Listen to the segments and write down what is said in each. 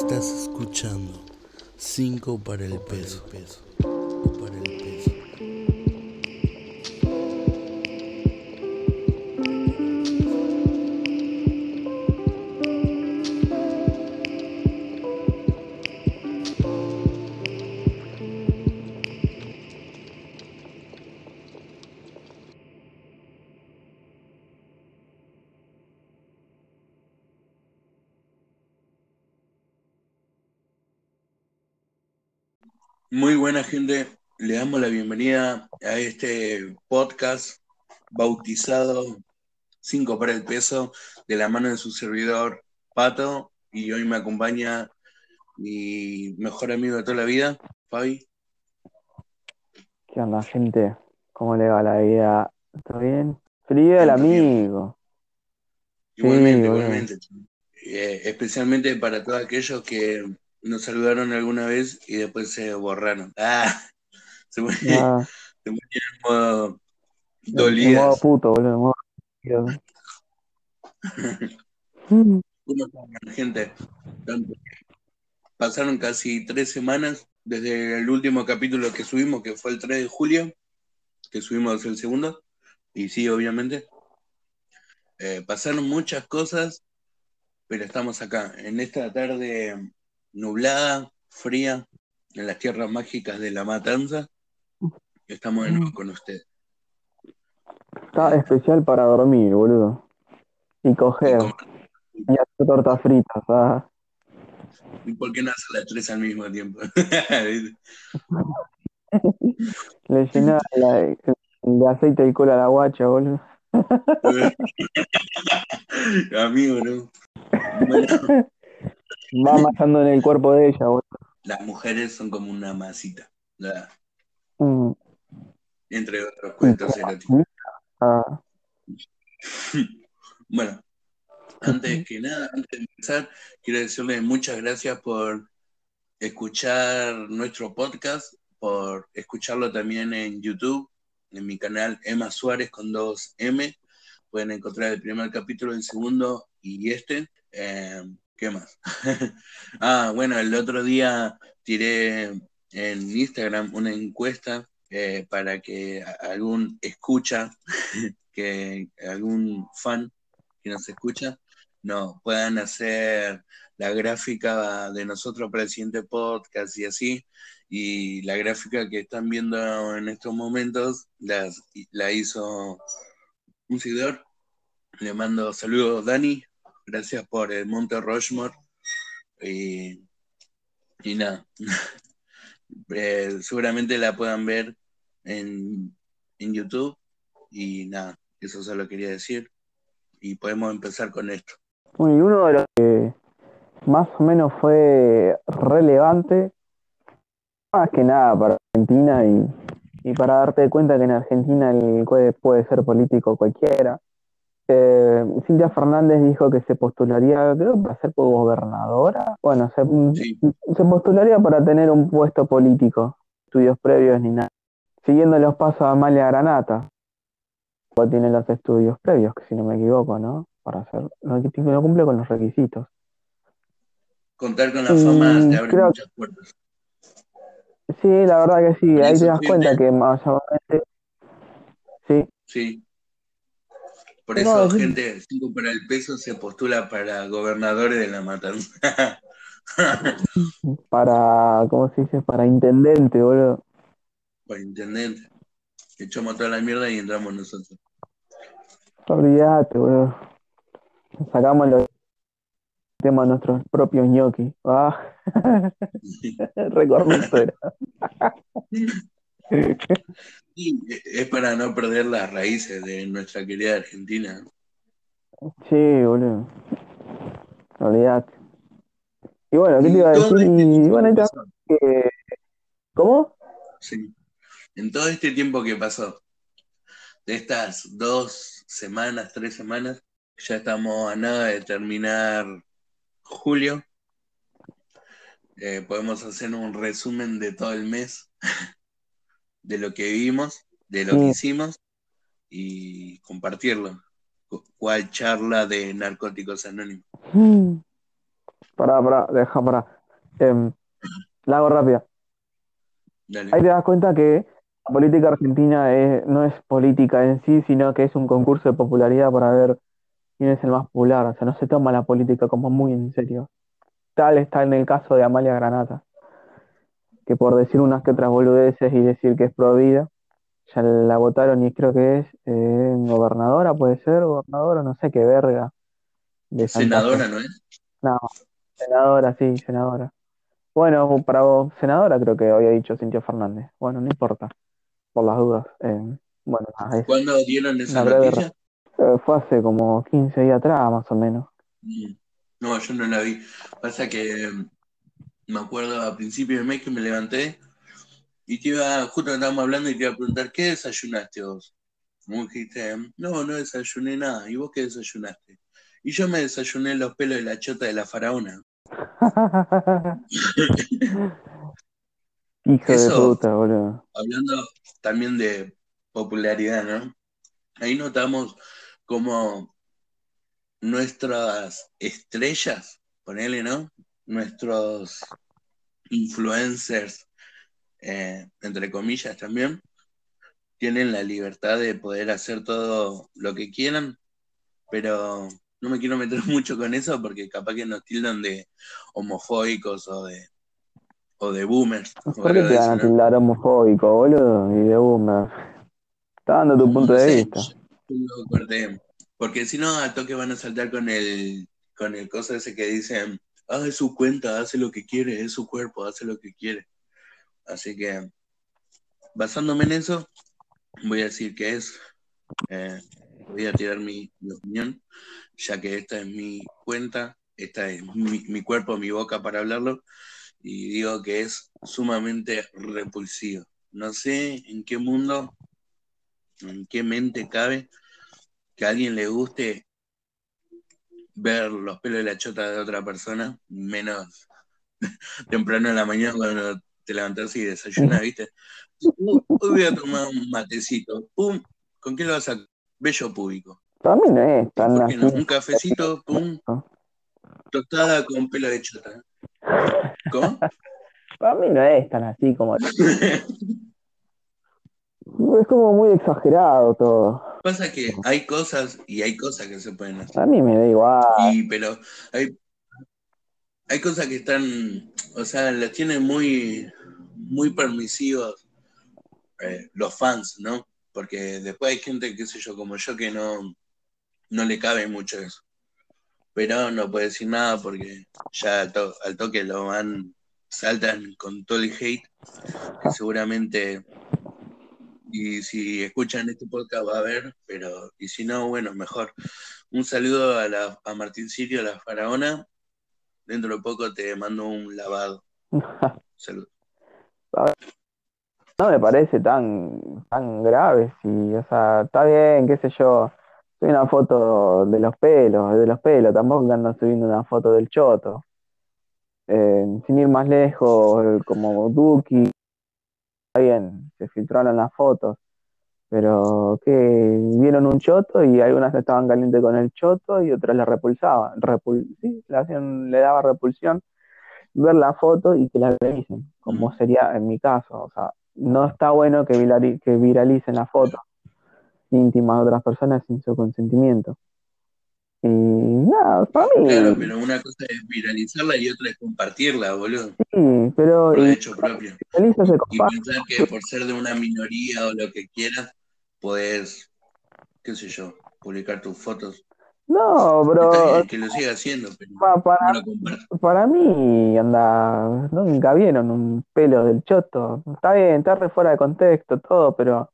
Estás escuchando 5 para el peso. Para el peso. Bautizado 5 para el peso de la mano de su servidor Pato y hoy me acompaña mi mejor amigo de toda la vida, Fabi. ¿Qué onda, gente? ¿Cómo le va la vida? ¿Todo bien? Feliz el amigo. Igualmente, igualmente. Eh, especialmente para todos aquellos que nos saludaron alguna vez y después se borraron. Ah, se ponían Ah, se ponían en modo en modo dolidas. puto, boludo. modo- ¿Cómo están, gente? Tanto. Pasaron casi tres semanas desde el último capítulo que subimos, que fue el 3 de julio, que subimos el segundo, y sí, obviamente. Eh, pasaron muchas cosas, pero estamos acá, en esta tarde nublada, fría, en las tierras mágicas de La Matanza. Estamos de nuevo con usted. Está especial para dormir, boludo. Y ¿Y, coger. Y hacer tortas fritas. Ah. y por qué no hacer las tres al mismo tiempo? Le llena de aceite el cola a la guacha, boludo. Amigo, ¿no? Bueno, Va amasando en el cuerpo de ella, boludo. las mujeres son como una masita, ¿verdad? Mm, entre otros cuentos eróticos. Ah. Bueno, antes que nada, antes de empezar, quiero decirles muchas gracias por escuchar nuestro podcast, por escucharlo también en YouTube, en mi canal Emma Suárez con dos M. Pueden encontrar el primer capítulo, el segundo y este. Eh, ¿Qué más? ah, bueno, el otro día tiré en Instagram una encuesta eh, para que algún escucha, que algún fan que nos escucha, nos puedan hacer la gráfica de nosotros para el siguiente podcast y así. Y la gráfica que están viendo en estos momentos las- la hizo un seguidor. Le mando saludos, Dani. Gracias por el Monte Rushmore. Y, y nada. Eh, seguramente la puedan ver en, en YouTube. Y nada, eso solo quería decir. Y podemos empezar con esto. Uno de los que más o menos fue relevante, más que nada para Argentina y, y para darte cuenta que en Argentina el puede, puede ser político cualquiera. Eh, Silvia Fernández dijo que se postularía, creo que para ser gobernadora. Bueno, se, Sí. se postularía para tener un puesto político, estudios previos ni nada. Siguiendo los pasos de Amalia Granata, o tiene los estudios previos, que si no me equivoco, ¿no? Para hacer, no, no cumple con los requisitos. Contar con la fama Mm, te abre creo- muchas puertas. Sí, la verdad que sí, ahí te das cuenta que mayormente, sí, Sí. Por eso, sí. gente, 5 para el peso se postula para gobernadores de la matanza. para, ¿cómo se dice? Para intendente, boludo. Para intendente. Echamos toda la mierda y entramos nosotros. Olvídate, boludo. Sacamos los temas de nuestros propios ñoquis. Ah, recordito Y es para no perder las raíces de nuestra querida Argentina. Sí, boludo. Olvídate. Y bueno, ¿qué te iba a decir? este Y bueno, que... ¿Cómo? sí. En todo este tiempo que pasó, de estas dos semanas, tres semanas, ya estamos a nada de terminar julio. Eh, podemos hacer un resumen de todo el mes, de lo que vimos, de lo que Sí. hicimos y compartirlo. Cu- ¿Cuál charla de narcóticos anónimos? Mm. Pará, pará, deja, pará. Em, la hago rápida. Dale. Ahí te das cuenta que la política argentina es- no es política en sí, sino que es un concurso de popularidad para ver quién es el más popular. O sea, no se toma la política como muy en serio. Tal está en el caso de Amalia Granata, que por decir unas que otras boludeces y decir que es pro vida, ya la votaron y creo que es eh, gobernadora, puede ser, gobernadora, no sé qué verga. De Santa Fe. Senadora, ¿no es? No, senadora, sí, senadora. Bueno, para vos, senadora creo que había dicho Cintia Fernández. Bueno, no importa, por las dudas. Eh, bueno, eso. ¿Cuándo dieron esa noticia? Eh, fue hace como 15 días atrás, más o menos. No, yo no la vi. Pasa que me acuerdo a principio de mes que me levanté y te iba, justo estábamos hablando y te iba a preguntar, ¿qué desayunaste vos? Vos dijiste, no, no desayuné nada. ¿Y vos qué desayunaste? Y yo me desayuné los pelos de la chota de la faraona. Hijo de puta, boludo. Hablando también de popularidad, ¿no? Ahí notamos como nuestras estrellas, ponele, ¿no? Nuestros influencers, eh, entre comillas también, tienen la libertad de poder hacer todo lo que quieran, pero no me quiero meter mucho con eso porque capaz que nos tildan de homofóbicos o de, o de boomers. ¿Por qué te van a tildar homofóbico, boludo? Y de boomer. Está dando tu punto No de sé, vista. yo lo corté. Porque si no, al toque van a saltar con el, con el cosa ese que dicen, ah, es su cuenta, hace lo que quiere, es su cuerpo, hace lo que quiere. Así que, basándome en eso, voy a decir que es, eh, voy a tirar mi, mi opinión, ya que esta es mi cuenta, esta es mi, mi cuerpo, mi boca para hablarlo, y digo que es sumamente repulsivo. No sé en qué mundo, en qué mente cabe que a alguien le guste ver los pelos de la chota de otra persona, menos temprano en la mañana cuando te levantas y desayunas, ¿viste? Hoy voy a tomar un matecito. Pum, ¿con qué lo vas a...? Bello público. Para mí no es tan ¿Por qué no? así. Un cafecito, pum, tostada con pelo de chota. ¿Cómo? Para mí no es tan así como. Es como muy exagerado todo. Pasa que hay cosas y hay cosas que se pueden hacer. A mí me da igual. Pero hay, hay cosas que están, o sea, las tienen muy, muy permisivos eh, los fans, ¿no? Porque después hay gente, qué sé yo, como yo, que no, no le cabe mucho eso. Pero no puede decir nada porque ya al, to- al toque lo van, saltan con todo el hate, que seguramente, y si escuchan este podcast va a ver, pero, y si no, bueno, mejor. Un saludo a, la, a Martín Sirio, a la faraona. Dentro de poco te mando un lavado. Salud. No me parece tan, tan grave, sí, o sea, está bien, qué sé yo, soy una foto de los pelos, de los pelos, tampoco ando subiendo una foto del choto. Eh, sin ir más lejos, como Duki, está bien, se filtraron las fotos, pero que vieron un choto y algunas estaban calientes con el choto y otras le repulsaban, repul sí, le, hacían, le daba repulsión ver la foto y que la revisen, como sería en mi caso, o sea, no está bueno que, que viralicen la foto íntima de otras personas sin su consentimiento. Y nada, para mí, Claro, pero una cosa es viralizarla y otra es compartirla, boludo. sí, pero Por y, hecho propio. se Y pensar que por ser de una minoría o lo que quieras, podés, qué sé yo, publicar tus fotos. No, pero bien, que lo siga haciendo, pero pa- para, no compartas. para mí, anda, nunca vieron un pelo del choto. Está bien, está re fuera de contexto, todo, pero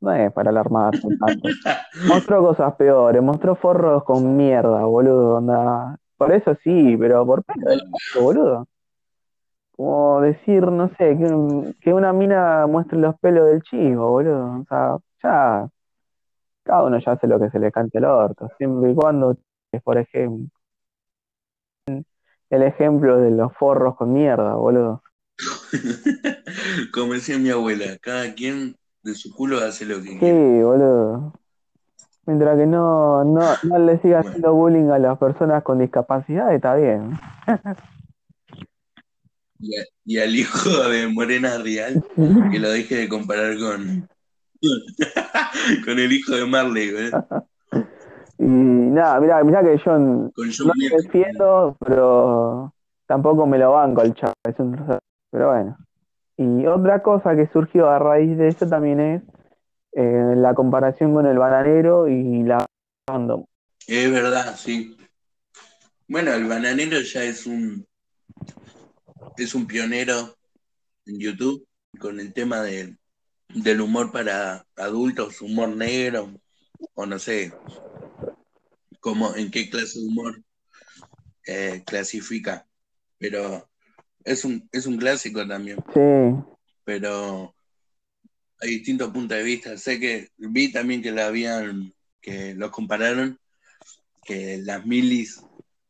no es para alarmarse tanto. Mostró cosas peores, mostró forros con mierda, boludo, onda. Por eso sí, pero por pelo del choto, boludo. Como decir, no sé, que, que una mina muestre los pelos del chivo, boludo. O sea, ya, cada uno ya hace lo que se le cante el orto, siempre y cuando, por ejemplo, el ejemplo de los forros con mierda, boludo. Como decía mi abuela, cada quien de su culo hace lo que Sí, quiere. boludo. Mientras que no, no, no le siga haciendo bullying a las personas con discapacidad, está bien. Y, a- y al hijo de Morena Real, que lo deje de comparar con, con el hijo de Marley, güey. Y nada, mirá, mirá que yo Con no lo defiendo, pero tampoco me lo banco el chavo. es un- Pero bueno. Y otra cosa que surgió a raíz de eso también es eh, la comparación con el bananero y la fandom. Es verdad, sí. Bueno, el bananero ya es un es un pionero en YouTube con el tema de, del humor para adultos, humor negro, o no sé cómo, en qué clase de humor eh, clasifica. Pero es un, es un clásico también, Sí, pero hay distintos puntos de vista. Sé que vi también que la habían, que los compararon, que las milis,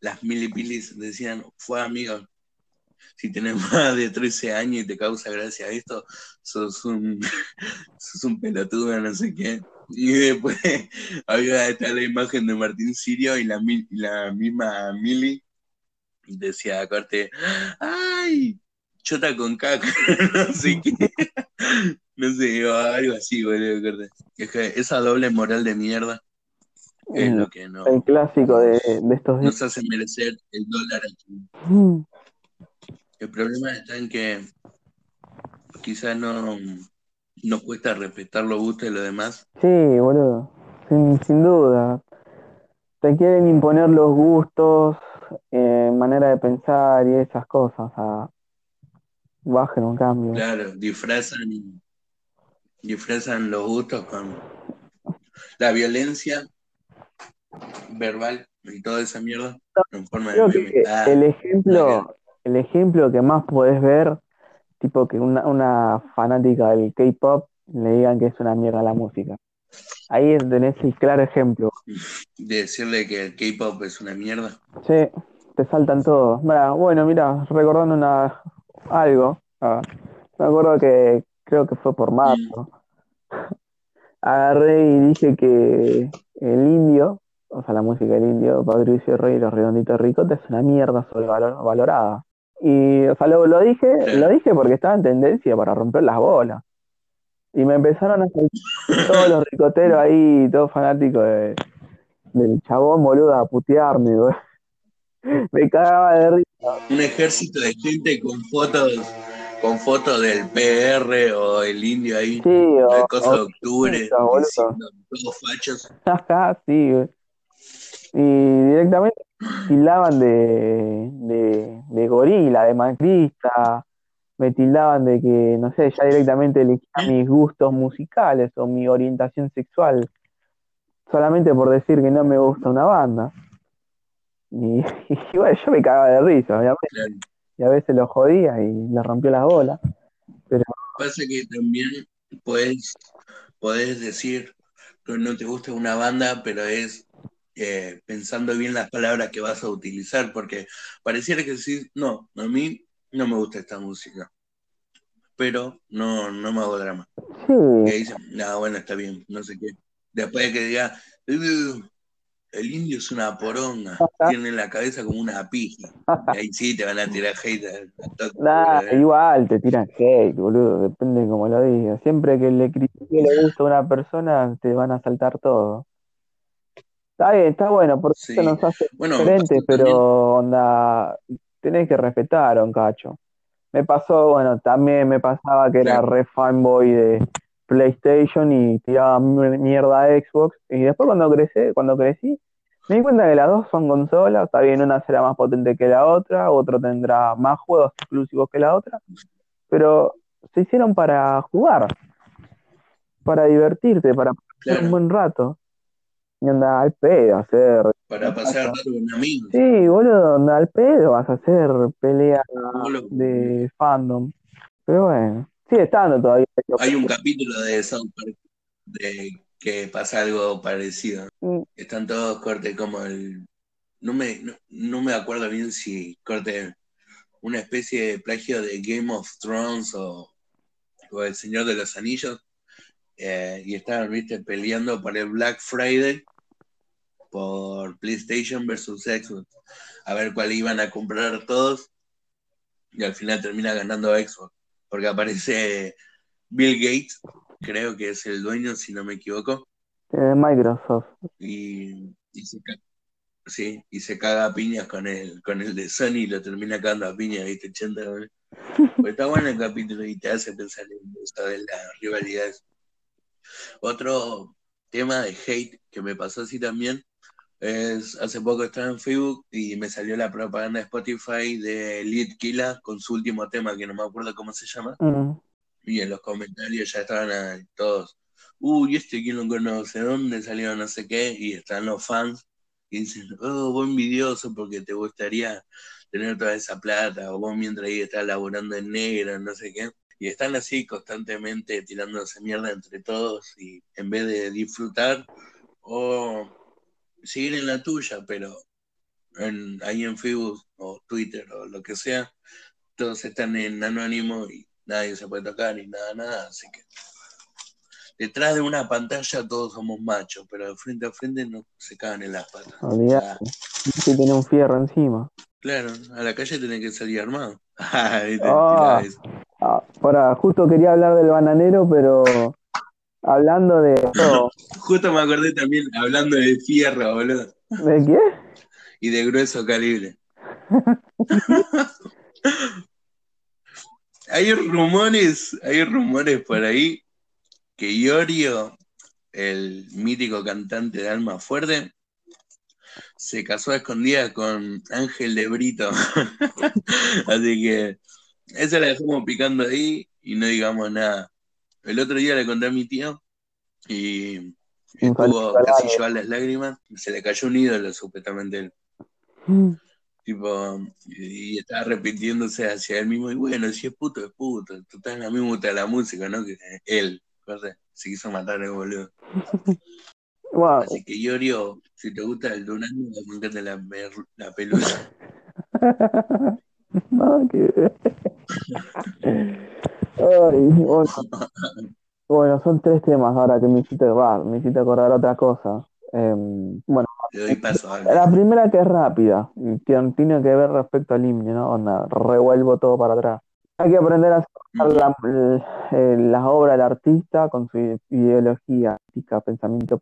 las milipilis decían, fue amigo, si tenés más de 13 años y te causa gracia esto, sos un, sos un pelotudo, no sé qué. Y después había esta la imagen de Martín Sirio y la, y la misma Mili decía corte, ¡ay! Chota con caca, no sé qué. No sé, o algo así, boludo. corte. Es que esa doble moral de mierda es Mm, lo que no, el clásico de, de estos días. nos hace merecer el dólar aquí. Mm, El problema está en que quizás no nos cuesta respetar los gustos de los demás. Sí, boludo, sin, sin duda. Te quieren imponer los gustos, eh, manera de pensar y esas cosas. A... Bajen un cambio. Claro, disfrazan, disfrazan los gustos con la violencia verbal y toda esa mierda en forma de Creo que Ah, el ejemplo, el ejemplo que más podés ver, tipo que una, una fanática del K-pop le digan que es una mierda la música. Ahí tenés el claro ejemplo. de decirle que el K-pop es una mierda. Sí, te saltan todos. Bueno, mira, recordando una, algo. ah, me acuerdo que creo que fue por marzo. Agarré y dije que el indio, o sea, la música del indio, Patricio Rey y los redonditos ricotes es una mierda sobrevalorada. Y, o sea, lo, lo dije, Sí. lo dije porque estaba en tendencia para romper las bolas. Y me empezaron a salir todos los ricoteros ahí, todos fanáticos de- del chabón boludo a putearme, boludo. Me cagaba de risa. Un ejército de gente con fotos, con fotos del PR o el indio ahí, Sí, o, la cosa de octubre, diciendo todos fachos. Ajá, sí, güey. Y directamente tildaban de, de, de gorila, de macrista, me tildaban de que, no sé, ya directamente elegía mis gustos musicales o mi orientación sexual, solamente por decir que no me gusta una banda. Y, y bueno, yo me cagaba de risa, obviamente, Claro. y a veces lo jodía y le rompió las bolas. Pasa que también podés, podés decir que no te gusta una banda, pero es eh, pensando bien las palabras que vas a utilizar, porque pareciera que decís, no, a mí no me gusta esta música, pero no, no me hago drama. Sí, Y ahí dicen, no, bueno, está bien, no sé qué. Después de que diga, "Uh, el indio es una poronga, tiene la cabeza como una pija. Y ahí sí te van a tirar hate. Nah, boludo. igual te tiran hate, boludo, depende de cómo lo digas. Siempre que le critique le gusta a una persona, te van a saltar todo. Está bien, está bueno, porque Sí. eso nos hace Bueno, diferentes, pero onda, tenés que respetar a un cacho. Me pasó, bueno, también me pasaba que era re fanboy de PlayStation y tiraba mi- mierda a Xbox. Y después cuando crecí, cuando crecí, me di cuenta que las dos son consolas, está bien, una será más potente que la otra, otro tendrá más juegos exclusivos que la otra, pero se hicieron para jugar, para divertirte, para pasar un buen rato. Y anda al pedo hacer. Para pasar con amigos. Sí, boludo, al pedo vas a hacer pelea Boludo. de fandom. Pero bueno, sigue estando todavía. Hay un capítulo de South Park de que pasa algo parecido. Mm. Están todos corte como el. No me, no, no me acuerdo bien si corte una especie de plagio de Game of Thrones o, o El Señor de los Anillos, eh, y estaban, viste, peleando por el Black Friday por PlayStation versus Xbox, a ver cuál iban a comprar todos, y al final termina ganando Xbox, porque aparece Bill Gates, creo que es el dueño, si no me equivoco, Eh, Microsoft. y, y se, sí, y se caga a piñas con el, con el de Sony y lo termina cagando a piñas, viste, 80 dólares. Pues está bueno el capítulo y te hace pensar en eso de las rivalidades. Otro tema de hate que me pasó así también es hace poco estaba en Facebook y me salió la propaganda de Spotify de Lead Killa con su último tema que no me acuerdo cómo se llama. Mm. y en los comentarios ya estaban ahí todos uy este quién lo conoce dónde salió no sé qué y están los fans y dicen oh vos envidioso porque te gustaría tener toda esa plata o vos mientras ahí estás laburando en negro no sé qué y están así constantemente tirándose mierda entre todos y en vez de disfrutar o seguir en la tuya, pero en- ahí en Facebook o Twitter o lo que sea, todos están en anónimo y nadie se puede tocar ni nada, nada, así que detrás de una pantalla todos somos machos, pero de frente a frente no se cagan en las patas. Olvidate. Que tiene un fierro encima. claro, a la calle tenés que salir armado. Te Ah. Ah, para, justo quería hablar del bananero, pero hablando de. Justo me acordé también hablando de fierro, boludo, ¿De qué? y de grueso calibre. Hay rumores, hay rumores por ahí que Iorio, el mítico cantante de Alma Fuerte, se casó a escondidas con Ángel de Brito. Así que esa la dejamos picando ahí y no digamos nada. El otro día le conté a mi tío y estuvo casi llevar las lágrimas. Se le cayó un ídolo, supuestamente. él. Tipo, y y estaba repitiéndose hacia él mismo, y bueno, si es puto, es puto, total, a mí me gusta la música, ¿no? Que él, ¿verdad? Se quiso matar el boludo. Wow. Así que Iorio, si te gusta el Durazno, me encanta la, la pelusa. Nada que ver. Ay, bueno. Bueno, son tres temas ahora que me hiciste, va, me hiciste acordar otra cosa. Em, bueno, la primera que es rápida, y tiene, que ver respecto al himno, ¿no? Onda, revuelvo todo para atrás. Hay que aprender a separar la- las obras del artista con su ide- ideología, ética, pensamiento.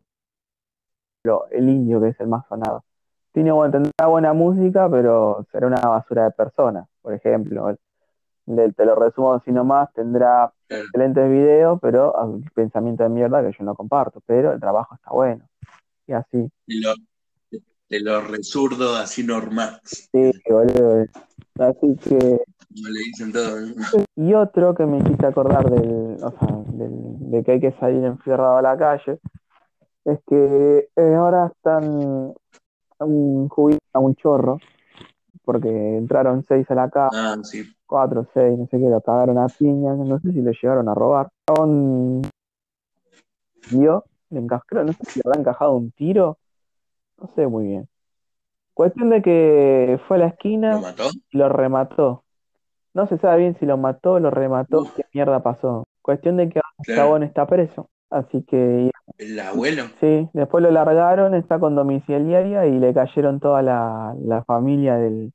Lo- El indio, que es el más sonado. Tiene bueno, tendrá buena música, pero será una basura de personas. Por ejemplo, del- te lo resumo así nomás, tendrá excelentes videos, pero ah, pensamiento de mierda que yo no comparto, pero el trabajo está bueno. Y así. De lo, de lo resurdo, así normal. Sí, boludo. Así que Como le dicen todo. ¿no? Y otro que me hiciste acordar del, o sea, del- de que hay que salir enfierrado a la calle, es que eh, ahora están un jubi- a un chorro, porque entraron seis a la casa, Ah, sí. cuatro, seis, no sé qué, lo cagaron a piñas, no sé si lo llegaron a robar. Un dio, le encajó, no sé si le habrá encajado un tiro, no sé muy bien. Cuestión de que fue a la esquina ¿Lo mató? lo remató. No se sabe bien si lo mató o lo remató, Uf. qué mierda pasó. Cuestión de que ahora Claro. chabón está preso. Así que ¿El abuelo? sí, después lo largaron, está con domiciliaria y le cayeron toda la, la familia del,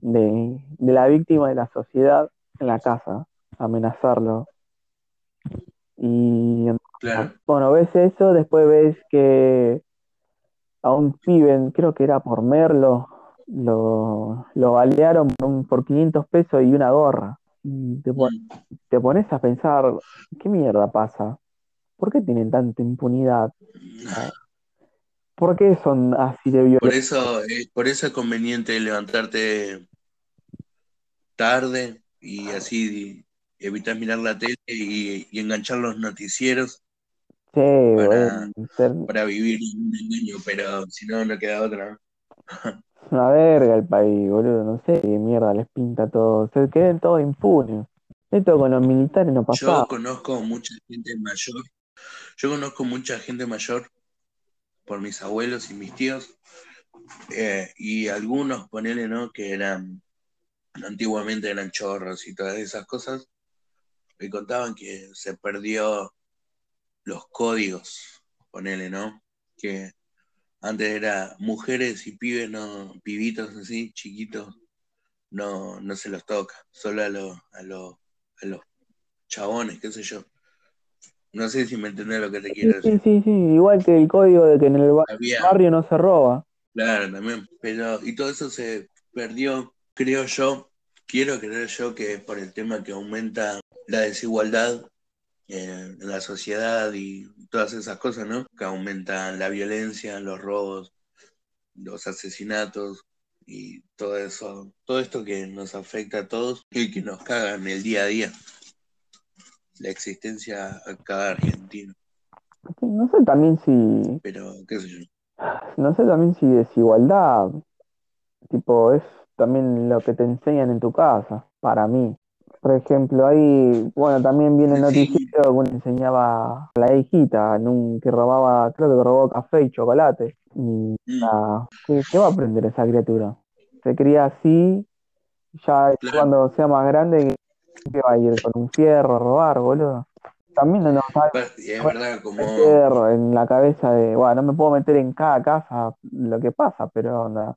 de, de la víctima de la sociedad en la casa, amenazarlo. Y Claro. bueno, ves eso, después ves que a un pibe, creo que era por Merlo, lo, lo balearon por, un- por 500 pesos y una gorra. Y te, pon- Mm. te pones a pensar, ¿qué mierda pasa? ¿Por qué tienen tanta impunidad? ¿Por qué son así de Por violentos? eso, eh, por eso es conveniente levantarte tarde y así evitar mirar la tele y, y enganchar los noticieros Sí, para- ser para vivir en un engaño, pero si no, no queda otra. una verga el país, boludo. No sé qué mierda les pinta todo. Se queden todos impunes. Esto con los militares no Yo pasaba. conozco mucha gente mayor, yo conozco mucha gente mayor por mis abuelos y mis tíos, eh, y algunos, ponele, ¿no? Que eran, antiguamente eran chorros y todas esas cosas, me contaban que se perdió los códigos, ponele, ¿no? Que antes era mujeres y pibes, no, pibitos así, chiquitos, no, no se los toca, solo a los, a los, a los chabones, qué sé yo. No sé si me entendés lo que te quiero Sí, decir. sí, sí, igual que el código de que en el Había, barrio no se roba. claro, también, pero, y todo eso se perdió, creo yo, quiero creer yo que por el tema que aumenta la desigualdad eh, en la sociedad y todas esas cosas, ¿no? Que aumentan la violencia, los robos, los asesinatos y todo eso, todo esto que nos afecta a todos y que nos caga en el día a día, la existencia a cada argentino, No sé también si, pero qué sé yo. no sé también si desigualdad, tipo, es también lo que te enseñan en tu casa, para mí. Por ejemplo, ahí, bueno, también viene el Sí, noticiero que uno enseñaba a la hijita en un, que robaba, creo que robó café y chocolate. Y mm, ¿qué, qué va a aprender esa criatura? Se cría así, ya claro, cuando sea más grande, ¿qué va a ir con un fierro a robar, boludo? También no nos es verdad, como, meter en la cabeza de, bueno, no me puedo meter en cada casa lo que pasa, pero onda,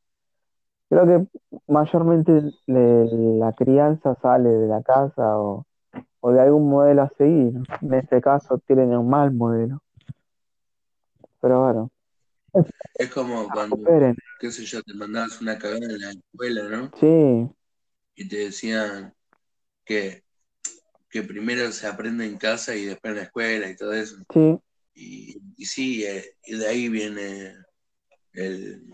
creo que mayormente le- la crianza sale de la casa o, o de algún modelo a seguir. En este caso tienen un mal modelo, pero bueno, es como cuando, esperen. qué sé yo, te mandabas una cagada en la escuela, ¿no? Sí, Y te decían que, que primero se aprende en casa y después en la escuela y todo eso. sí, Y, y sí, eh, y de ahí viene el,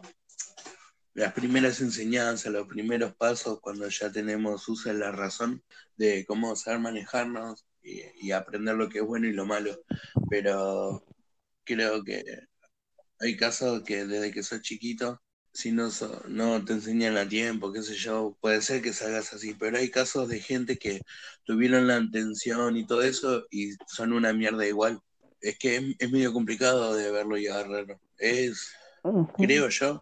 las primeras enseñanzas, los primeros pasos cuando ya tenemos uso de la razón de cómo saber manejarnos y, y aprender lo que es bueno y lo malo. Pero creo que hay casos que desde que sos chiquito, si no, so- no te enseñan a tiempo, qué sé yo, puede ser que salgas así, pero hay casos de gente que tuvieron la atención y todo eso y son una mierda igual. Es que es, es medio complicado de verlo y agarrarlo. Es, creo yo,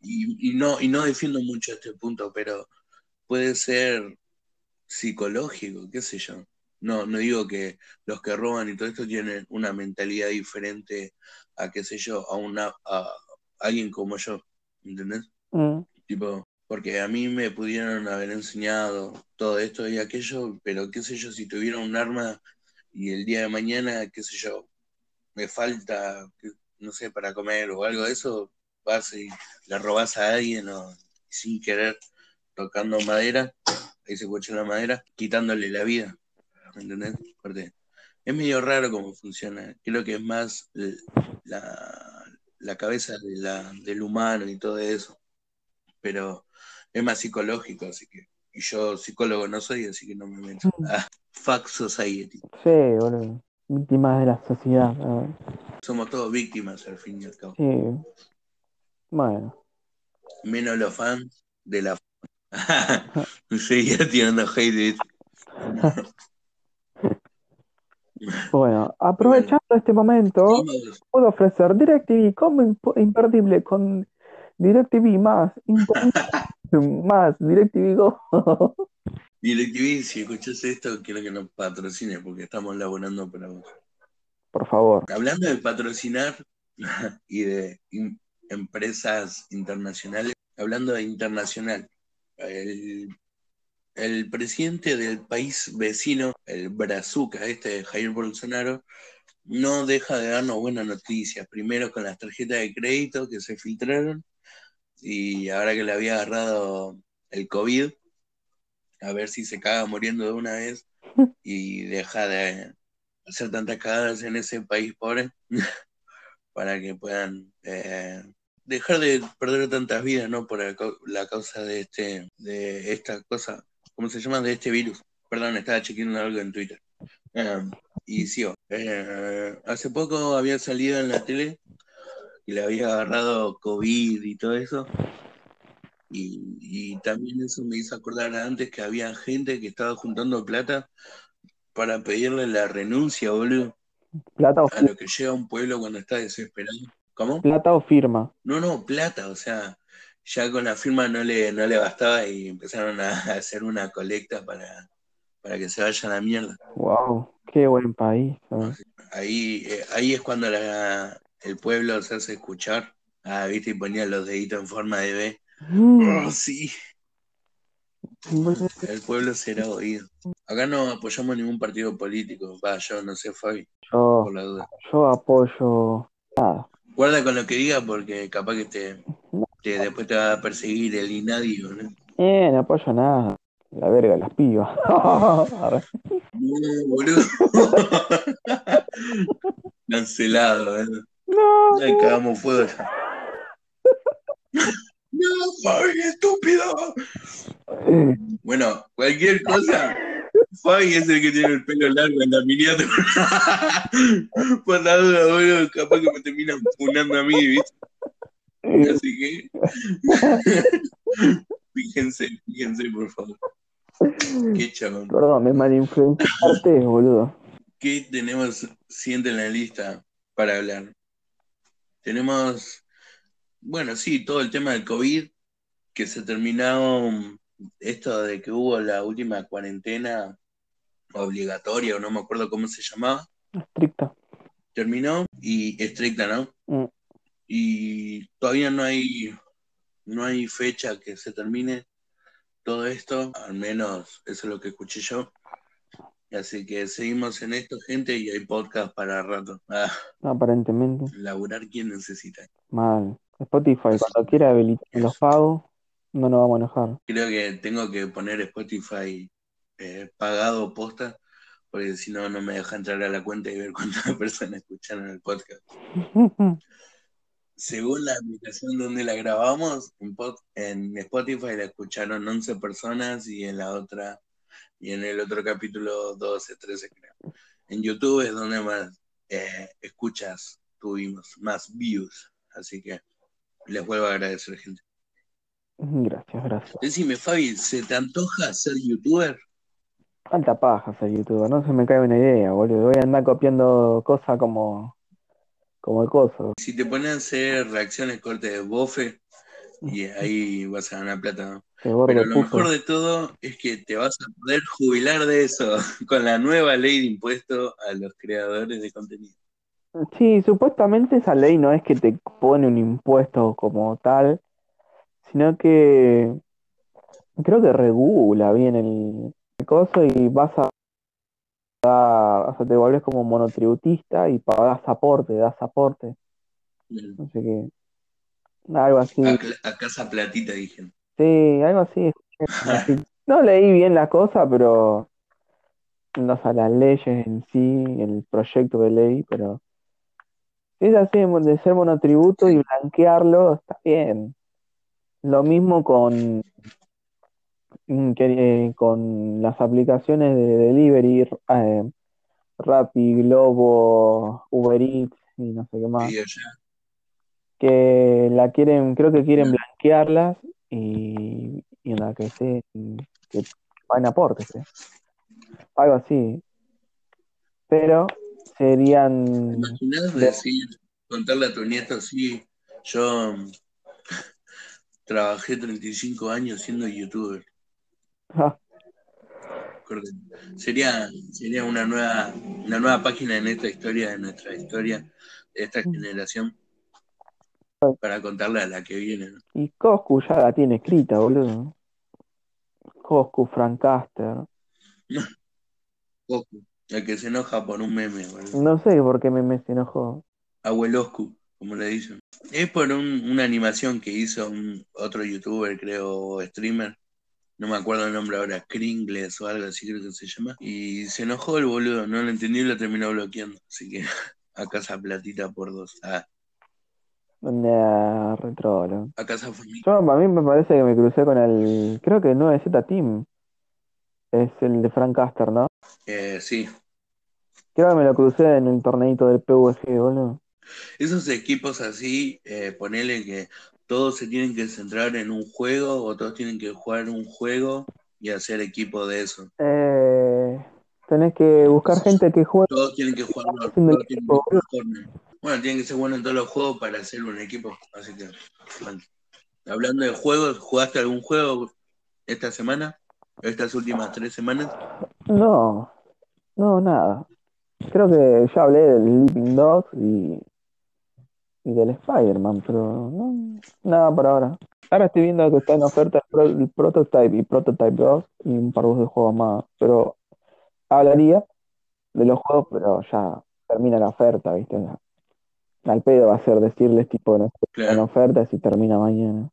y, y no, y no defiendo mucho este punto, pero puede ser psicológico, qué sé yo. No, no digo que los que roban y todo esto tienen una mentalidad diferente a, qué sé yo, a una a alguien como yo, ¿entendés? mm, Tipo, porque a mí me pudieron haber enseñado todo esto y aquello, pero qué sé yo, si tuviera un arma y el día de mañana, qué sé yo, me falta, no sé, para comer o algo de eso, vas y le robás a alguien o sin querer, tocando madera, ahí se escucha la madera, quitándole la vida, ¿entendés? Porque es medio raro cómo funciona, creo que es más l- la, la cabeza de la, del humano y todo eso, pero es más psicológico, así que, y yo psicólogo no soy, así que no me meto. Ah, fuck society. sí, boludo. Víctimas de la sociedad. Somos todos víctimas al fin y al cabo. Sí, bueno. Menos los fans de la. Seguía tirando hate. Bueno, aprovechando este momento, puedo ofrecer DirecTV como imp- imperdible con DirecTV más más DirecTV Go. DirecTV, si escuchas esto, quiero que nos patrocine porque estamos laborando para vos. Por favor. Hablando de patrocinar y de in- empresas internacionales, hablando de internacional, el, el presidente del país vecino, el Brazuca, este Jair Bolsonaro, no deja de darnos buenas noticias. Primero con las tarjetas de crédito que se filtraron y ahora que le había agarrado el COVID, a ver si se caga muriendo de una vez y deja de hacer tantas cagadas en ese país pobre para que puedan eh, dejar de perder tantas vidas, ¿no? Por la, cau- la causa de este, de esta cosa, ¿cómo se llama? De este virus. Perdón, estaba chequeando algo en Twitter. Eh, y sigo. Eh, hace poco había salido en la tele y le había agarrado COVID y todo eso. Y, y también eso me hizo acordar antes que había gente que estaba juntando plata para pedirle la renuncia, boludo, Plata o, a lo que llega un pueblo cuando está desesperado. ¿Cómo? plata o firma. No, no, plata, o sea, ya con la firma no le, no le bastaba y empezaron a hacer una colecta para, para que se vaya a la mierda. Wow. Qué buen país. Ahí, eh, ahí es cuando la- el pueblo se hace escuchar. Ah, viste, y ponía los deditos en forma de B. Oh, sí, el pueblo será oído. Acá no apoyamos ningún partido político. Va, yo no sé, Fabi, Yo, por la duda. yo apoyo nada. Guarda con lo que diga porque capaz que te, te- después te va a perseguir el INADI, ¿no? Eh, no apoyo nada. La verga, las pibas. No, boludo. Cancelado, ¿eh? no. Ay, cagamos fuego ya. No, Fabi, estúpido. Bueno, cualquier cosa. Fabi es el que tiene el pelo largo en la miniatura. Por la duda, boludo, capaz que me terminan funando a mí, ¿viste? Así que. fíjense, fíjense, por favor. Qué chabón. Perdón, me malinfluenciaste, boludo. ¿Qué tenemos siguiente en la lista para hablar? Tenemos, bueno, sí, todo el tema del COVID, que se terminó esto de que hubo la última cuarentena obligatoria, o no me acuerdo cómo se llamaba, Estricta. terminó y estricta, ¿no? Mm. Y todavía no hay, no hay fecha que se termine todo esto, al menos eso es lo que escuché yo. Así que seguimos en esto, gente, y hay podcast para rato. Ah, Aparentemente. laburar quien necesita. Mal. Spotify, cuando quiera habilitar los pagos, no nos vamos a enojar. Creo que tengo que poner Spotify eh, pagado posta, porque si no, no me deja entrar a la cuenta y ver cuántas personas escucharon el podcast. Según la aplicación donde la grabamos, en, Spotify la escucharon 11 personas y en la otra, y en el otro capítulo 12, 13 creo. En YouTube es donde más eh, escuchas tuvimos, más views. Así que les vuelvo a agradecer, gente. Gracias, gracias. Decime, Fabi, ¿se te antoja ser youtuber? Alta paja ser youtuber, no se me cae una idea, boludo. Voy a andar copiando cosas como, como el coso. Si te ponen a hacer reacciones corte de bofe, y ahí vas a ganar plata, ¿no? Pero lo puso. mejor de todo es que te vas a poder jubilar de eso con la nueva ley de impuesto a los creadores de contenido. Sí, supuestamente esa ley no es que te pone un impuesto como tal, sino que creo que regula bien el, el coso y vas a- o sea, te vuelves como monotributista y pagas aporte, das aporte. Así que algo así. A, casa platita, dije. Sí, algo así. Así. No leí bien la cosa, pero no sé, las leyes en sí, el proyecto de ley, pero si es así de ser monotributo y blanquearlo, está bien. Lo mismo con, mm, que, eh, con las aplicaciones de delivery, eh, Rappi, Globo, Uber Eats y no sé qué más, que la quieren, creo que quieren Mm. blanquearlas y, y en la que se que van aportes, ¿eh? Algo así. Pero ¿te serían imaginas de- decir, contarle a tu nieto, sí, yo mm, trabajé 35 años siendo youtuber? Ah. Sería, sería una nueva, una nueva página en esta historia, de nuestra historia, de esta generación, para contarle a la que viene. ¿no? y Coscu ya la tiene escrita, boludo. Coscu, Frank Caster. Goku, el que se enoja por un meme, boludo. No sé por qué me, me se enojó. Abueloscu, como le dicen. Es por un- una animación que hizo un otro youtuber, creo, o streamer. No me acuerdo el nombre ahora, Kringles o algo así creo que se llama. Y se enojó el boludo, no lo entendió y lo terminó bloqueando. Así que a casa platita por dos. Ah, Nah, retrolo. a casa familia. Yo, a mí me parece que me crucé con el. Creo que el 9Z Team. Es el de Frank Caster, ¿no? Eh, sí, Creo que me lo crucé en el torneito del PUBG, boludo. esos equipos así, eh, ponele que todos se tienen que centrar en un juego o todos tienen que jugar un juego y hacer equipo de eso. Eh, tenés que buscar gente que juegue. Todos tienen que jugar, todos tienen que. Bueno, tienen que ser buenos en todos los juegos para hacer un equipo. Así que, bueno. Hablando de juegos, ¿jugaste algún juego esta semana? ¿Estas últimas tres semanas? No, no, nada. Creo que ya hablé del Sleeping Dogs y, y del Spider-Man, pero no, nada por ahora. Ahora estoy viendo que está en oferta el, Pro- el Prototype y Prototype 2 y un par de juegos más, pero hablaría de los juegos, pero ya termina la oferta, ¿viste? Al pedo va a ser decirles tipo, no sé, en Claro. oferta si termina mañana.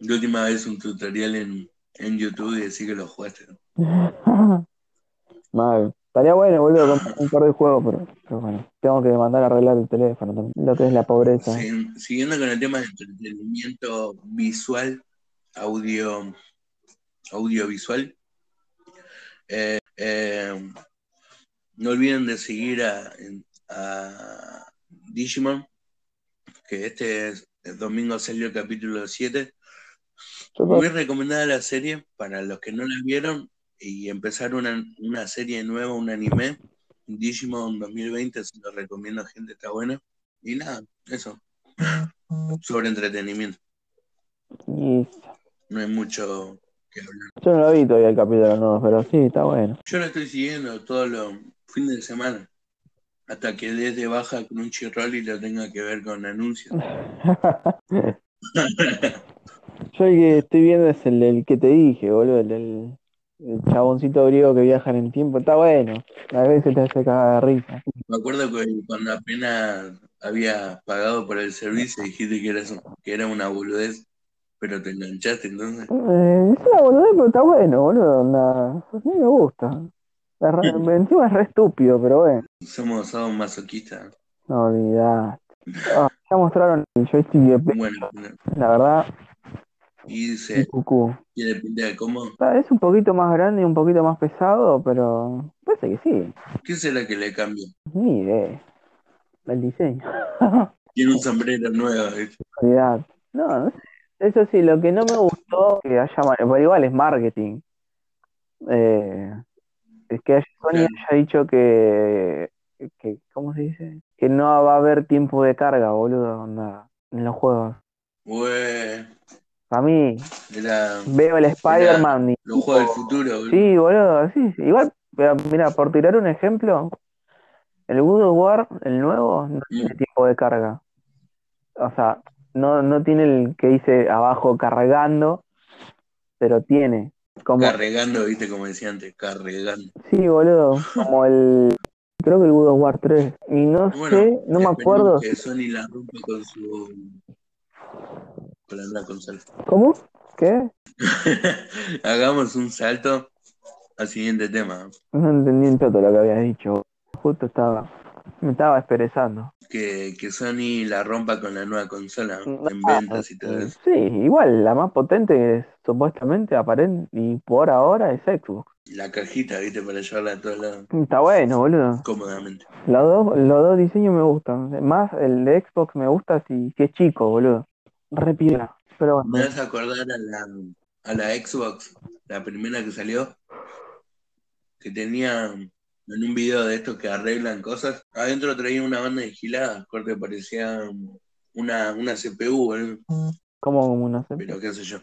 La última vez un tutorial en, en YouTube y decir que lo jugaste. Mal. Estaría bueno, boludo, comprar un par de juegos, pero, pero bueno, tengo que mandar a arreglar el teléfono también. Lo que es la pobreza. Siguiendo con el tema de entretenimiento visual, audio, audiovisual, eh, eh, no olviden de seguir a, a Digimon, que este es- el domingo salió el capítulo 7. Yo Muy recomendada la serie para los que no la vieron y empezar una, una serie nueva, un anime. Digimon 2020, se lo recomiendo, gente, está bueno. Y nada, eso. Sobre entretenimiento. y No hay mucho que hablar. yo no lo vi todavía el capítulo nuevo, pero sí, está bueno. Yo lo estoy siguiendo todos los fines de semana. Hasta que des de baja con un chirrol y lo tenga que ver con anuncios. Yo el que estoy viendo es el, el que te dije, boludo, el, el, el chaboncito griego que viaja en el tiempo. Está bueno. A veces te hace cagar de risa. Me acuerdo que cuando apenas había pagado por el servicio dijiste que era, eso- que era una boludez, pero te enganchaste entonces. Eh, es una boludez, pero está bueno, boludo. A mí me gusta. Re- encima es re estúpido, pero bueno. Somos, somos masoquistas. No. Ah, ya mostraron el joystick de Bueno, la verdad, y dice, cucú. tiene pinta de cómo. Está- Es un poquito más grande y un poquito más pesado, pero parece que sí. ¿Qué será que le cambia? Ni idea. El diseño. Tiene un sombrero nuevo. ¿viste? Olvidate. No, no sé. Eso sí, lo que no me gustó que haya, pero igual es marketing. Eh, es que Sony Claro. haya dicho que, que, ¿cómo se dice? Que no va a haber tiempo de carga, boludo, onda, en los juegos. Güey, A mí, era veo el Spider-Man los juegos del futuro. boludo. Sí, boludo, sí. Igual, pero mira, por tirar un ejemplo, el God of War, el nuevo, no tiene tiempo de carga. O sea, no, no tiene el que dice abajo cargando, pero tiene. Como, Carregando, viste, como decía antes, carregando. sí, boludo, como el, creo que el God of War 3. Y no Bueno, sé, no me acuerdo. Que Sony la rompa con su. Con la nueva consola. ¿Cómo? ¿Qué? Hagamos un salto al siguiente tema. No entendí un choto lo que habías dicho. Justo estaba, me estaba esperezando. Que, que Sony la rompa con la nueva consola ¿no? en Ah, ventas y todo eso. Sí, igual, la más potente que supuestamente aparente y por ahora es Xbox. La cajita, viste, para llevarla a todos lados Está bueno, boludo. cómodamente. Los dos, los dos diseños me gustan. Más el de Xbox me gusta si, si es chico, boludo. Re piola. Pero Me bueno, vas a acordar a la, a la Xbox, la primera que salió, que tenía en un video de estos que arreglan cosas, adentro traía una banda de giladas, corte parecía una, una CPU, boludo. como como no sé. pero qué sé yo,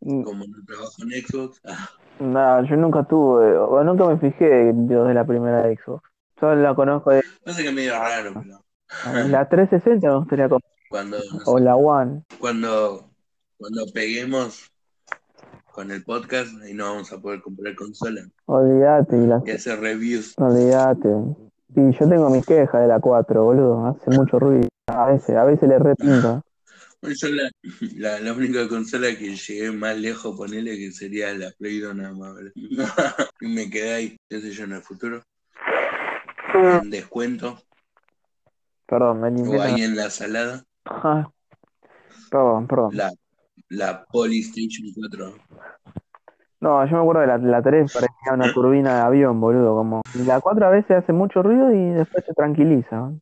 Mm, como no trabajo en Xbox, ah, Nada, yo nunca tuve, o nunca me fijé de la primera Xbox. Solo la conozco de no sé que es medio raro, pero la 360 me gustaría conocer, cuando, no o sé, la One. cuando, cuando peguemos con el podcast, ahí no vamos a poder comprar consola Olvídate, y la- y hacer reviews. olvídate. Sí, yo tengo mis quejas de la 4, boludo. Hace mucho ruido. A veces, a veces le repinta. Bueno, yo la, la, la única consola que llegué más lejos, ponele, que sería la Play 2 nada más. Y me quedé ahí, qué sé yo, en el futuro, en descuento, Perdón, me o ahí en la salada, Perdón, perdón. la, la Polystation 4. No, yo me acuerdo de la, la 3 parecía una turbina de avión, boludo. Como y la 4 a veces hace mucho ruido y después se tranquiliza.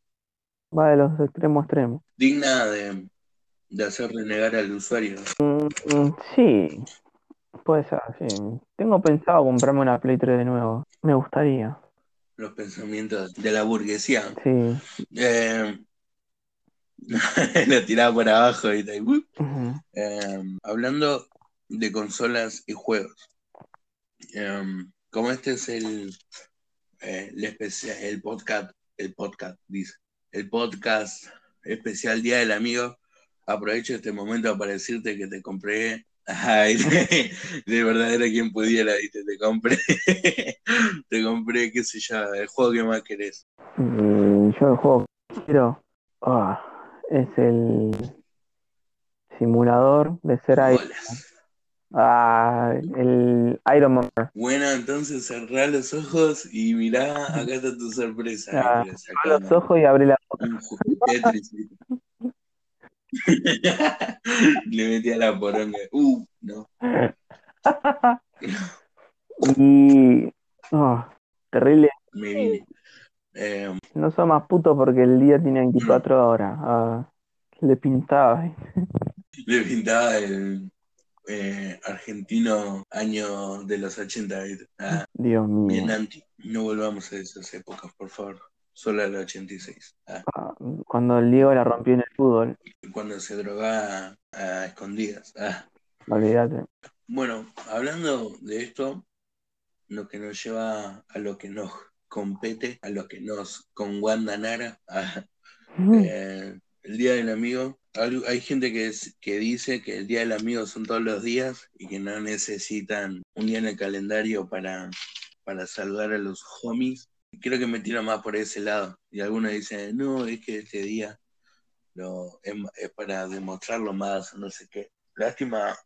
Va de los extremos a extremos. Digna de, de hacer renegar al usuario. Mm, sí, puede ser, sí. Tengo pensado comprarme una Play 3 de nuevo. Me gustaría, Los pensamientos de la burguesía. sí. Eh, lo tiraba por abajo y tal. Ujú. Eh, hablando de consolas y juegos, eh, como este es el, eh, el, especial, el podcast, el podcast, dice, el podcast especial Día del Amigo. Aprovecho este momento para decirte que te compré Ay, de, verdad era quien pudiera, ¿viste? Te compré, te compré, qué sé yo, el juego que más querés. Y yo el juego que quiero ah, es el simulador de ser Iron. Ah, el Iron Man. Bueno, entonces cerrá los ojos y mirá, acá está tu sorpresa. Ah, Cerrá los ojos y abrí la boca. Le metí a la poronga. Uh, no. Y. ah, terrible. Me vine. Eh, No soy más puto porque el día tiene 24 horas. Ah, le pintaba. le pintaba el eh, argentino año de los 80. ¿viste? Ah, Dios mío. bien anti. No volvamos a esas épocas, por favor. Solo al 86. Ah, Ah, cuando el Diego la rompió en el fútbol. cuando se drogaba a escondidas. Olvídate. Bueno, hablando de esto, lo que nos lleva a lo que nos compete, a lo que nos con Wanda Nara, a, eh, el Día del Amigo. Hay, hay gente que, es- que dice que el Día del Amigo son todos los días y que no necesitan un día en el calendario para, para saludar a los homies. Creo que me tiro más por ese lado. Y algunos dicen, no, es que este día lo, es, es para demostrarlo más, no sé qué. Lástima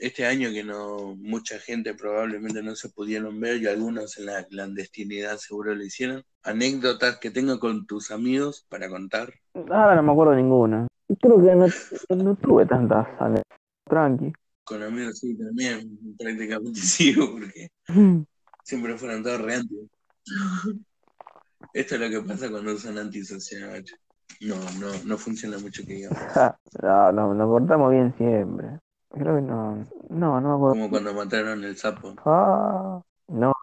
este año que no mucha gente probablemente no se pudieron ver y algunos en la clandestinidad seguro lo hicieron. Anécdotas que tengo con tus amigos para contar. Ahora no me acuerdo ninguna. Creo que no, no tuve tantas anécdotas. Tranqui. Con amigos sí también, prácticamente sí, porque siempre fueron todos re anti. Esto es lo que pasa cuando son antisociales. No, no, no funciona mucho que digamos. No, no, nos portamos bien siempre. Creo que no. No, no me acuerdo. Como cuando mataron el sapo. Ah, no,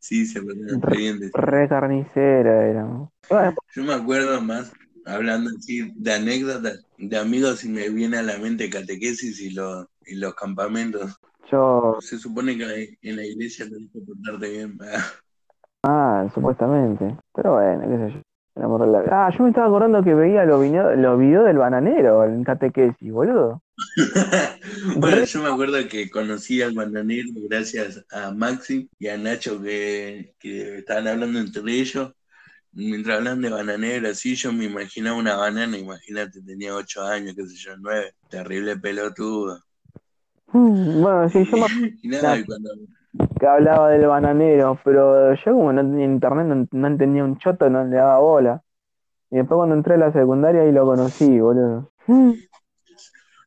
sí, se portaron re re carnicera éramos. Bueno, Yo me acuerdo más, hablando así de anécdotas, de amigos, y me viene a la mente catequesis y los, y los campamentos. yo. Se supone que en la iglesia tenés que portarte bien. Ah, supuestamente. Pero bueno, qué sé yo. El amor de la- Ah, yo me estaba acordando que veía los videos, los videos del bananero en catequesis, boludo. bueno, yo me acuerdo que conocí al bananero gracias a Maxi y a Nacho que, que estaban hablando entre ellos. Mientras hablan de bananero, así yo me imaginaba una banana, imagínate, tenía ocho años, qué sé yo, nueve, terrible pelotudo. Mm, Bueno, sí, yo me acuerdo Y nada, y cuando, que hablaba del bananero, pero yo como no tenía internet, no, no entendía un choto, no le daba bola. Y después cuando entré a la secundaria ahí lo conocí, boludo.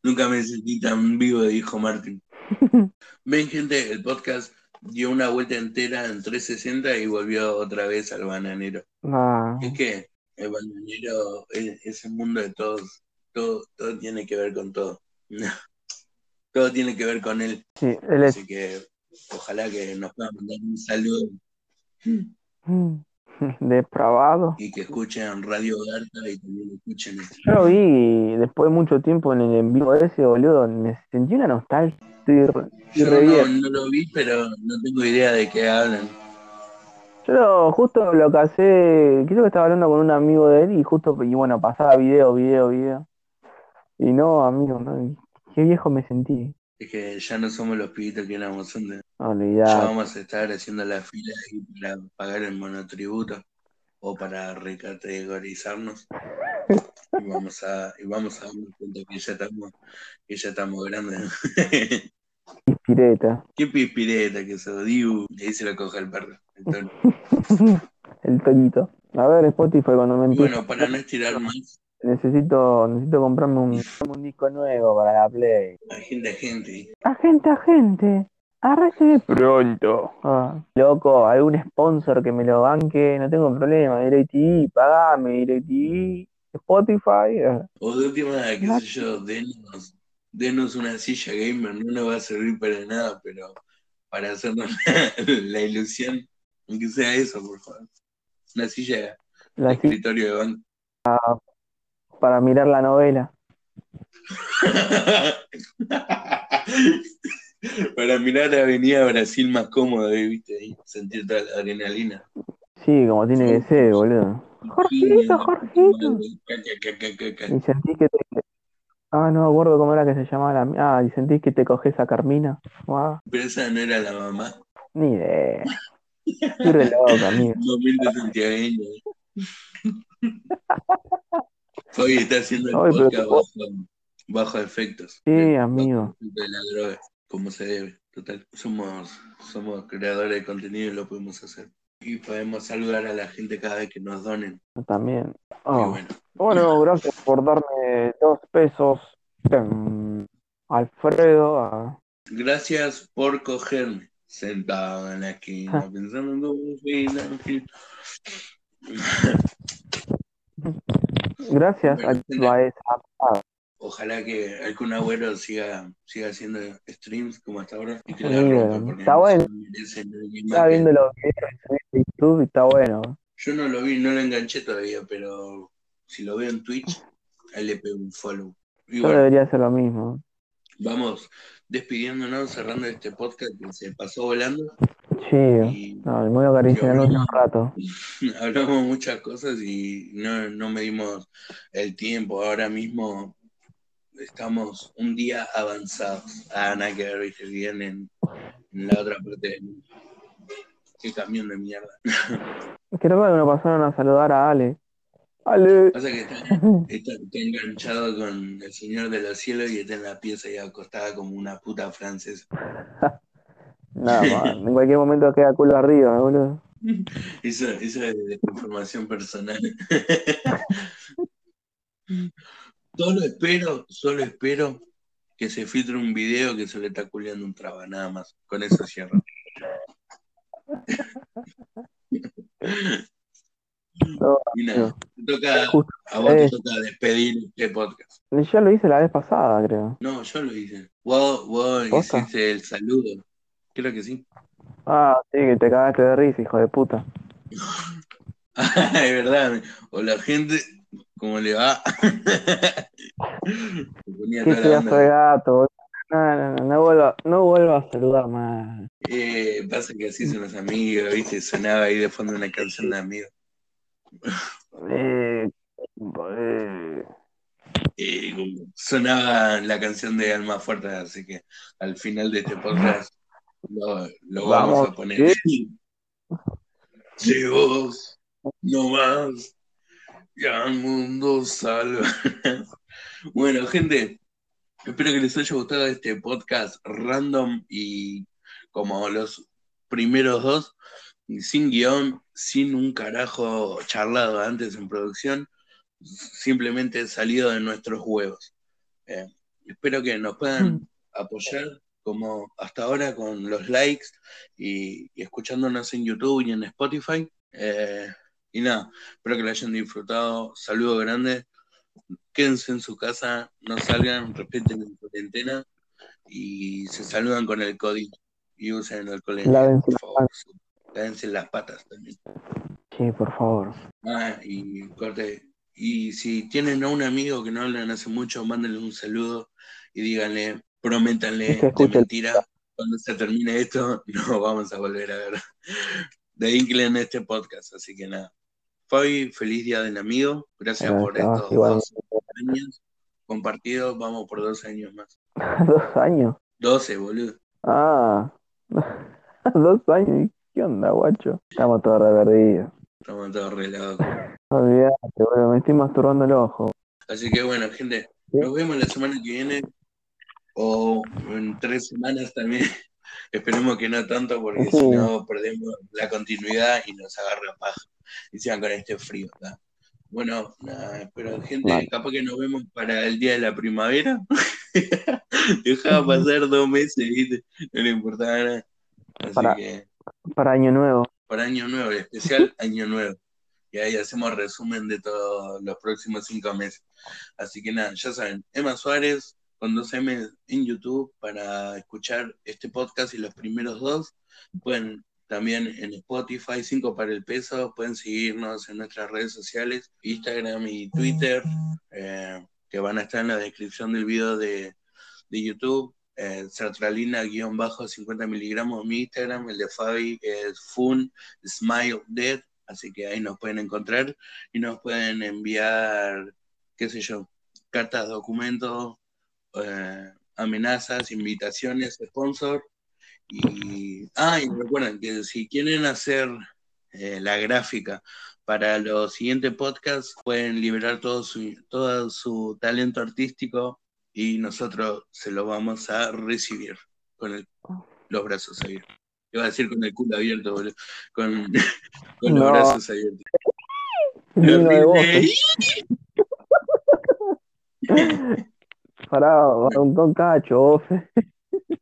Nunca me sentí tan vivo, dijo Martín. Ven, gente, el podcast dio una vuelta entera en 360 y volvió otra vez al bananero. Ah, Es que el bananero es, es el mundo de todos. Todo, todo tiene que ver con todo. Todo tiene que ver con él. sí, él es Así que ojalá que nos puedan mandar un saludo mm, depravado. y que escuchen Radio Garta y también escuchen Yo lo vi después de mucho tiempo en el en vivo ese, boludo. Me sentí una nostalgia. Yo no, no lo vi, pero no tengo idea de qué hablan. Yo lo- justo lo casé, creo que estaba hablando con un amigo de él y justo, y bueno, pasaba video, video, video. Y no, amigo, no, qué viejo me sentí. Es que ya no somos los pibitos que éramos antes. Ya vamos a estar haciendo la fila ahí para pagar el monotributo o para recategorizarnos. Y vamos a, y vamos a darnos cuenta que ya estamos, que ya estamos grandes. Pireta. Qué pispireta que sos, Diu. Y ahí se lo coge el perro. el toro. El toñito. A ver, Spotify, cuando me bueno, para no estirar más, necesito, necesito comprarme un, un disco nuevo para la Play. agente a gente. Agente, agente, arreste pronto. Ah, loco, algún sponsor que me lo banque, no tengo problema. DirecTV, pagame DirecTV, Spotify. ah. O de última, qué sé yo, denos, denos una silla gamer, no nos va a servir para nada, pero para hacernos la, ilusión, aunque sea eso, por favor. Una silla de La escritorio de banco. Para mirar la novela. para mirar la Avenida Brasil más cómodo, ¿viste? Ahí, sentir toda la adrenalina. Sí, como tiene que ser, boludo. Jorgito, Jorgito. Y sentís que te... Ah, no acuerdo cómo era que se llamaba la... Ah, y sentís que te coges a Carmina. Guau, Pero esa no era la mamá. ni idea. Estoy re loco, amigo. Momento santiagueño. Hoy está haciendo el Ay, podcast te- bajo, bajo efectos. Sí, amigo. efectos De la droga, como se debe. Total, somos, somos creadores de contenido y lo podemos hacer. Y podemos saludar a la gente cada vez que nos donen. También. Oh. bueno, Bueno, gracias por darme dos pesos. Em, Alfredo. gracias por cogerme sentado en la esquina pensando en ángel. Gracias Bueno. Baez. Ojalá que algún agüero siga, siga haciendo streams como hasta ahora y que Sí, la rompa, porque está no bueno. que- viendo los videos de YouTube y está bueno. Yo no lo vi, no lo enganché todavía, pero si lo veo en Twitch, ahí le pego un follow. Yo bueno, debería hacer lo mismo. vamos despidiéndonos, cerrando este podcast que se pasó volando Sí. No, me voy a acariciar Yo- un rato. hablamos muchas cosas y no, no medimos el tiempo. Ahora mismo estamos un día avanzados. Ah, nada que ver, viste, bien en, en la otra parte del mundo. Qué camión de mierda. Creo que me pasaron a saludar a Ale. Ale. Pasa que está, está, está enganchado con el Señor de los Cielos y está en la pieza y acostada como una puta francesa. Nada más. En cualquier momento queda culo arriba, boludo. Eso, eso es de información personal. Solo espero, solo espero que se filtre un video que se le está culiando un traba, nada más. Con eso cierro. No, Y nada, te toca, a vos te Eh. toca despedir este podcast. Ya lo hice la vez pasada, creo. No, yo lo hice. Vos, vos hiciste el saludo. Creo que sí. Ah, sí, que te cagaste de risa, hijo de puta. Es verdad. O la gente, ¿cómo le va? Ponía Qué de gato. No, no, no, no vuelva, no vuelva a saludar más. Eh, pasa que así son los amigos, ¿viste? Sonaba ahí de fondo una canción de amigos. Eh, eh, Eh, sonaba la canción de Alma Fuerte, así que al final de este podcast lo, lo vamos, Vamos, a poner. Si vos no más, ya el mundo salva. bueno, gente, espero que les haya gustado este podcast random y como los primeros dos, sin guion, sin un carajo charlado antes en producción, simplemente salido de nuestros huevos. Eh, espero que nos puedan apoyar como hasta ahora con los likes y, y escuchándonos en YouTube y en Spotify. Eh, y nada, espero que lo hayan disfrutado. Saludo grande. Quédense en su casa, no salgan, respeten la cuarentena y se saludan con el código y usen el alcohol en Lávense por las favor. Lávense las patas también. Sí, por favor. Ah, y corte. Y si tienen a un amigo que no hablan hace mucho, mándenle un saludo y díganle, prométanle de mentira, cuando se termine esto, no vamos a volver a ver de Inkle en este podcast. Así que nada. Fabi, feliz día del amigo. Gracias por Gracias, estos igual. dos años compartidos. Vamos por dos años más. Dos años. 12, boludo. Ah, dos años. ¿Qué onda, guacho? Estamos todos reverdidos. Estamos todos re locos. Olvídate, boludo, me estoy masturbando el ojo. Así que bueno, gente, nos vemos la semana que viene o en tres semanas también. Esperemos que no tanto porque Sí. si no perdemos la continuidad y nos agarra paja. Y sigan con este frío. ¿tá? Bueno, nada, pero gente, Vale. capaz que nos vemos para el día de la primavera. Dejaba pasar dos meses, ¿viste? No le importaba nada. Así Para- que Para Año Nuevo. para Año Nuevo, el especial Año Nuevo. Y ahí hacemos resumen de todos los próximos cinco meses. Así que nada, ya saben, Emma Suárez con en YouTube para escuchar este podcast y los primeros dos. Pueden también en Spotify, 5 para el peso, pueden seguirnos en nuestras redes sociales, Instagram y Twitter, eh, que van a estar en la descripción del video de, de YouTube. eh, sertralina-50 miligramos mi Instagram, el de Fabi es Fun Smile Dead, así que ahí nos pueden encontrar y nos pueden enviar, qué sé yo, cartas, documentos, eh, amenazas, invitaciones, sponsor. Y, ah, y recuerden que si quieren hacer eh, la gráfica para los siguientes podcasts, pueden liberar todo su, todo su talento artístico y nosotros se lo vamos a recibir con los brazos abiertos. Iba a decir con el culo abierto, boludo. Con, con los brazos abiertos. Pará, un con cacho,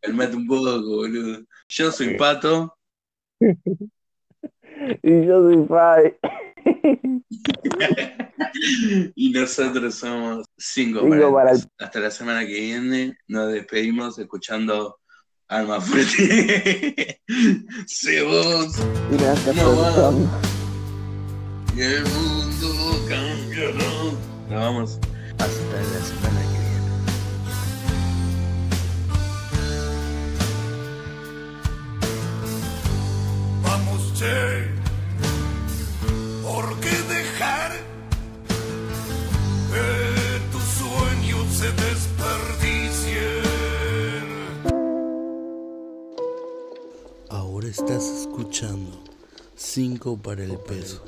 Calmate un poco, boludo. Yo soy Pato. y yo soy Fai. y nosotros somos cinco, Hasta la semana que viene nos despedimos escuchando Alma Fuerte. Se vos. Gracias no Y el mundo cambiará. Nos vamos hasta la semana que viene. Vamos, Che. ¿Por qué dejar que tus sueños se desperdicien? Ahora estás escuchando 5 para el peso.